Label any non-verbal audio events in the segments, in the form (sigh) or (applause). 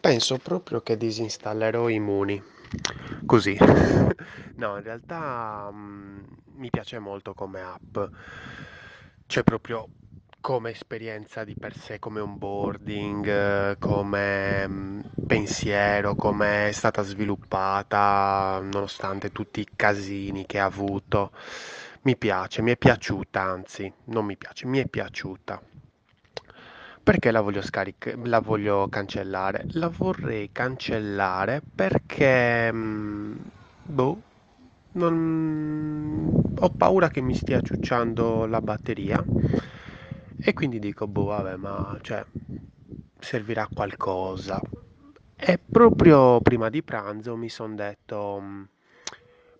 Penso proprio che disinstallerò Immuni. Così. (laughs) No, in realtà, mhmm, mi piace molto come app. Cioè proprio come esperienza di per sé, come onboarding, eh, come mhmm, pensiero, come è stata sviluppata, nonostante tutti i casini che ha avuto. Mi piace, mi è piaciuta, anzi, non mi piace, mi è piaciuta. Perché la voglio scaric la voglio cancellare? La vorrei cancellare perché, mhmm, boh, non ho paura che mi stia ciucciando la batteria e quindi dico, boh, vabbè, ma cioè, servirà qualcosa. E proprio prima di pranzo mi son detto, mhmm,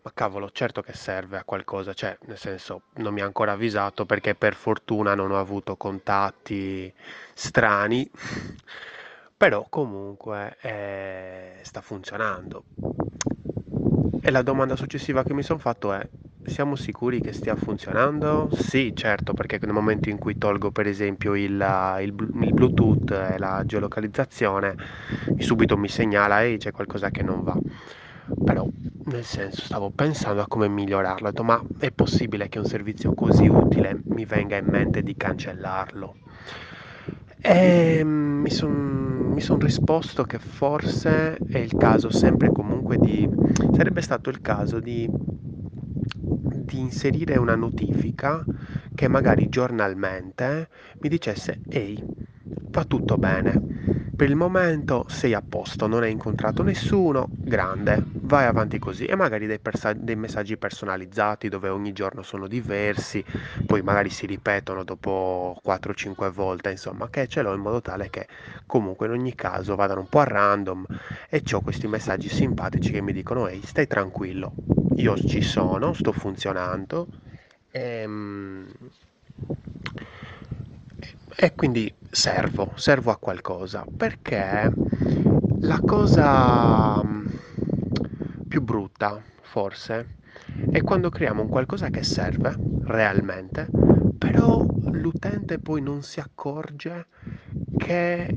ma cavolo, certo che serve a qualcosa, cioè, nel senso, non mi ha ancora avvisato perché per fortuna non ho avuto contatti strani, però comunque eh, sta funzionando. E la domanda successiva che mi sono fatto è, siamo sicuri che stia funzionando? Sì, certo, perché nel momento in cui tolgo per esempio il, il il Bluetooth e la geolocalizzazione, subito mi segnala, ehi, c'è qualcosa che non va. Però, nel senso, stavo pensando a come migliorarlo. Ho detto, ma è possibile che un servizio così utile mi venga in mente di cancellarlo? E mi sono son risposto che forse è il caso sempre comunque di... sarebbe stato il caso di, di inserire una notifica che magari giornalmente mi dicesse, ehi, va tutto bene per il momento sei a posto, non hai incontrato nessuno, grande, vai avanti così. E magari dei, persa- dei messaggi personalizzati dove ogni giorno sono diversi, poi magari si ripetono dopo 4-5 volte, insomma, che ce l'ho in modo tale che comunque in ogni caso vadano un po' a random. E ho questi messaggi simpatici che mi dicono ehi, stai tranquillo, io ci sono, sto funzionando e, e quindi servo, servo a qualcosa, perché la cosa mm, più brutta, forse, è quando creiamo un qualcosa che serve realmente, però l'utente poi non si accorge che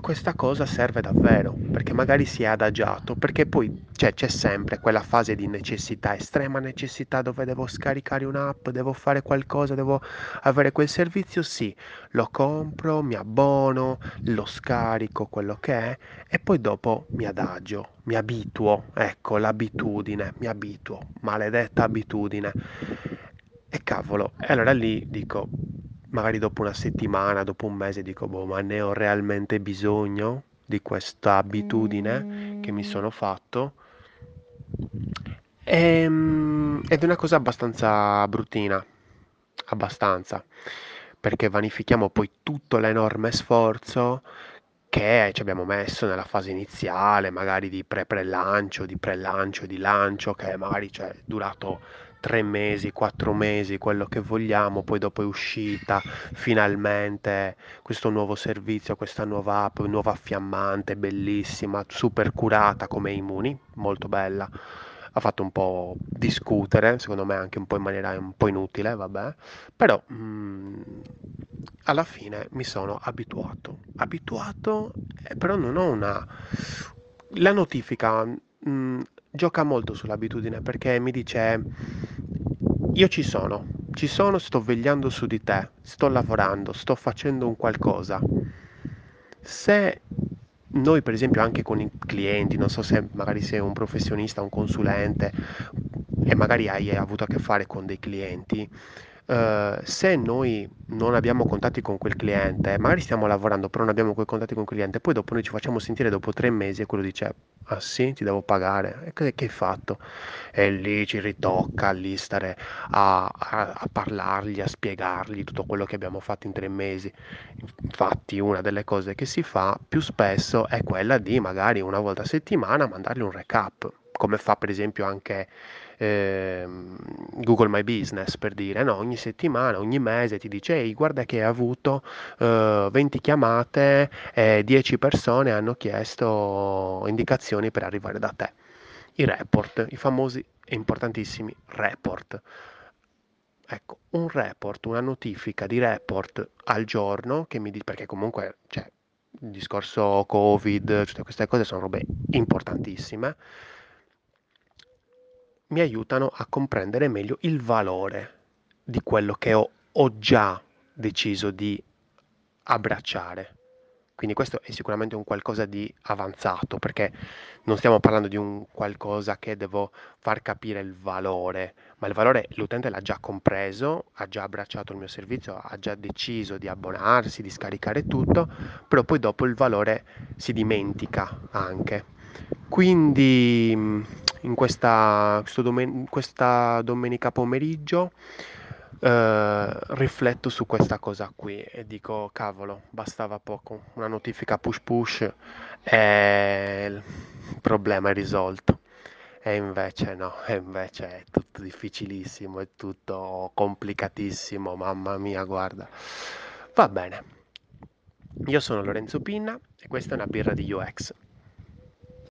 questa cosa serve davvero, perché magari si è adagiato, perché poi cioè, c'è sempre quella fase di necessità, estrema necessità dove devo scaricare un'app, devo fare qualcosa, devo avere quel servizio, sì, lo compro, mi abbono, lo scarico, quello che è, e poi dopo mi adagio, mi abituo, ecco, l'abitudine, mi abituo, maledetta abitudine. E cavolo, e allora lì dico, magari dopo una settimana, dopo un mese dico, boh, ma ne ho realmente bisogno di questa abitudine che mi sono fatto? Ehm, ed è una cosa abbastanza bruttina, abbastanza, perché vanifichiamo poi tutto l'enorme sforzo che ci abbiamo messo nella fase iniziale, magari di pre-pre-lancio, di pre-lancio, di lancio, che magari cioè, è durato tre mesi, quattro mesi, quello che vogliamo, poi dopo è uscita finalmente questo nuovo servizio, questa nuova app, nuova fiammante, bellissima, super curata come Immuni, molto bella. Ha fatto un po' discutere, secondo me anche un po' in maniera un po' inutile, vabbè, però mm, alla fine mi sono abituato. Abituato, eh, però non ho una... La notifica mm, gioca molto sull'abitudine perché mi dice io ci sono, ci sono, sto vegliando su di te, sto lavorando, sto facendo un qualcosa. Se noi, per esempio, anche con i clienti, non so se magari sei un professionista, un consulente e magari hai avuto a che fare con dei clienti, eh, se noi non abbiamo contatti con quel cliente, magari stiamo lavorando, però non abbiamo quei contatti con quel cliente, poi dopo noi ci facciamo sentire dopo tre mesi e quello dice, ah sì, ti devo pagare, e che, che hai fatto? E lì ci ritocca, lì stare a, a, a parlargli, a spiegargli tutto quello che abbiamo fatto in tre mesi. Infatti una delle cose che si fa più spesso è quella di magari una volta a settimana mandargli un recap, come fa per esempio anche ehm, Google My Business per dire, no, ogni settimana, ogni mese ti dice, ehi, guarda che hai avuto eh, 20 chiamate e 10 persone hanno chiesto indicazioni per arrivare da te. I report, i famosi e importantissimi report. Ecco, un report, una notifica di report al giorno che mi dice, perché comunque, cioè, il discorso Covid, tutte queste cose sono robe importantissime, mi aiutano a comprendere meglio il valore di quello che ho, ho già deciso di abbracciare. Quindi questo è sicuramente un qualcosa di avanzato, perché non stiamo parlando di un qualcosa che devo far capire il valore, ma il valore l'utente l'ha già compreso, ha già abbracciato il mio servizio, ha già deciso di abbonarsi, di scaricare tutto, però poi dopo il valore si dimentica anche. Quindi in questa, domen- questa domenica pomeriggio eh, rifletto su questa cosa qui e dico, cavolo, bastava poco, una notifica push push e il problema è risolto. E invece no, e invece è tutto difficilissimo, è tutto complicatissimo, mamma mia, guarda. Va bene. Io sono Lorenzo Pinna e questa è una birra di UX.